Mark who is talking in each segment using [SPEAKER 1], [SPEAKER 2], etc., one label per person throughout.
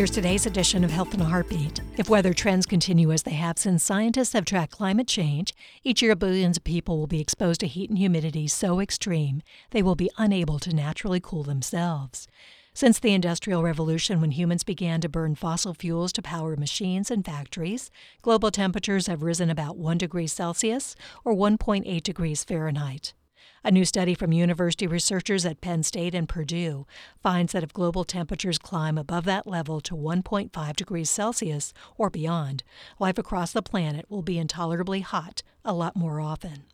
[SPEAKER 1] Here's today's edition of Health in a Heartbeat. If weather trends continue as they have since scientists have tracked climate change, each year billions of people will be exposed to heat and humidity so extreme they will be unable to naturally cool themselves. Since the Industrial Revolution, when humans began to burn fossil fuels to power machines and factories, global temperatures have risen about 1 degree Celsius or 1.8 degrees Fahrenheit. A new study from university researchers at Penn State and Purdue finds that if global temperatures climb above that level to 1.5 degrees Celsius or beyond, life across the planet will be intolerably hot a lot more often.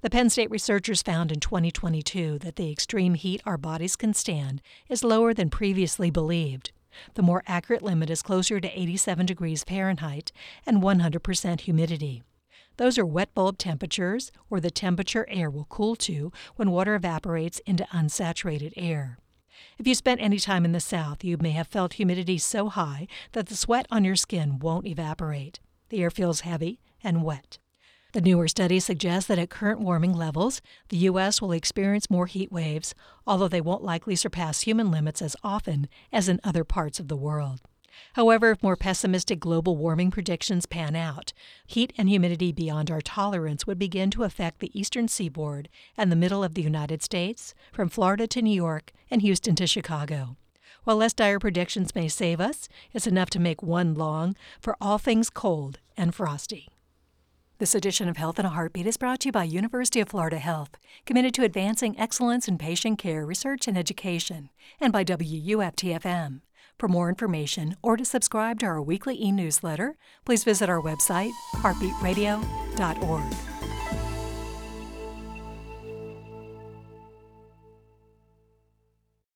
[SPEAKER 1] The Penn State researchers found in 2022 that the extreme heat our bodies can stand is lower than previously believed. The more accurate limit is closer to 87 degrees Fahrenheit and 100% humidity. Those are wet bulb temperatures, or the temperature air will cool to when water evaporates into unsaturated air. If you spent any time in the South, you may have felt humidity so high that the sweat on your skin won't evaporate. The air feels heavy and wet. The newer study suggests that at current warming levels, the U.S. will experience more heat waves, although they won't likely surpass human limits as often as in other parts of the world. However, if more pessimistic global warming predictions pan out, heat and humidity beyond our tolerance would begin to affect the eastern seaboard and the middle of the United States, from Florida to New York and Houston to Chicago. While less dire predictions may save us, it's enough to make one long for all things cold and frosty. This edition of Health in a Heartbeat is brought to you by University of Florida Health, committed to advancing excellence in patient care, research, and education, and by WUFTFM. For more information or to subscribe to our weekly e newsletter, please visit our website, heartbeatradio.org.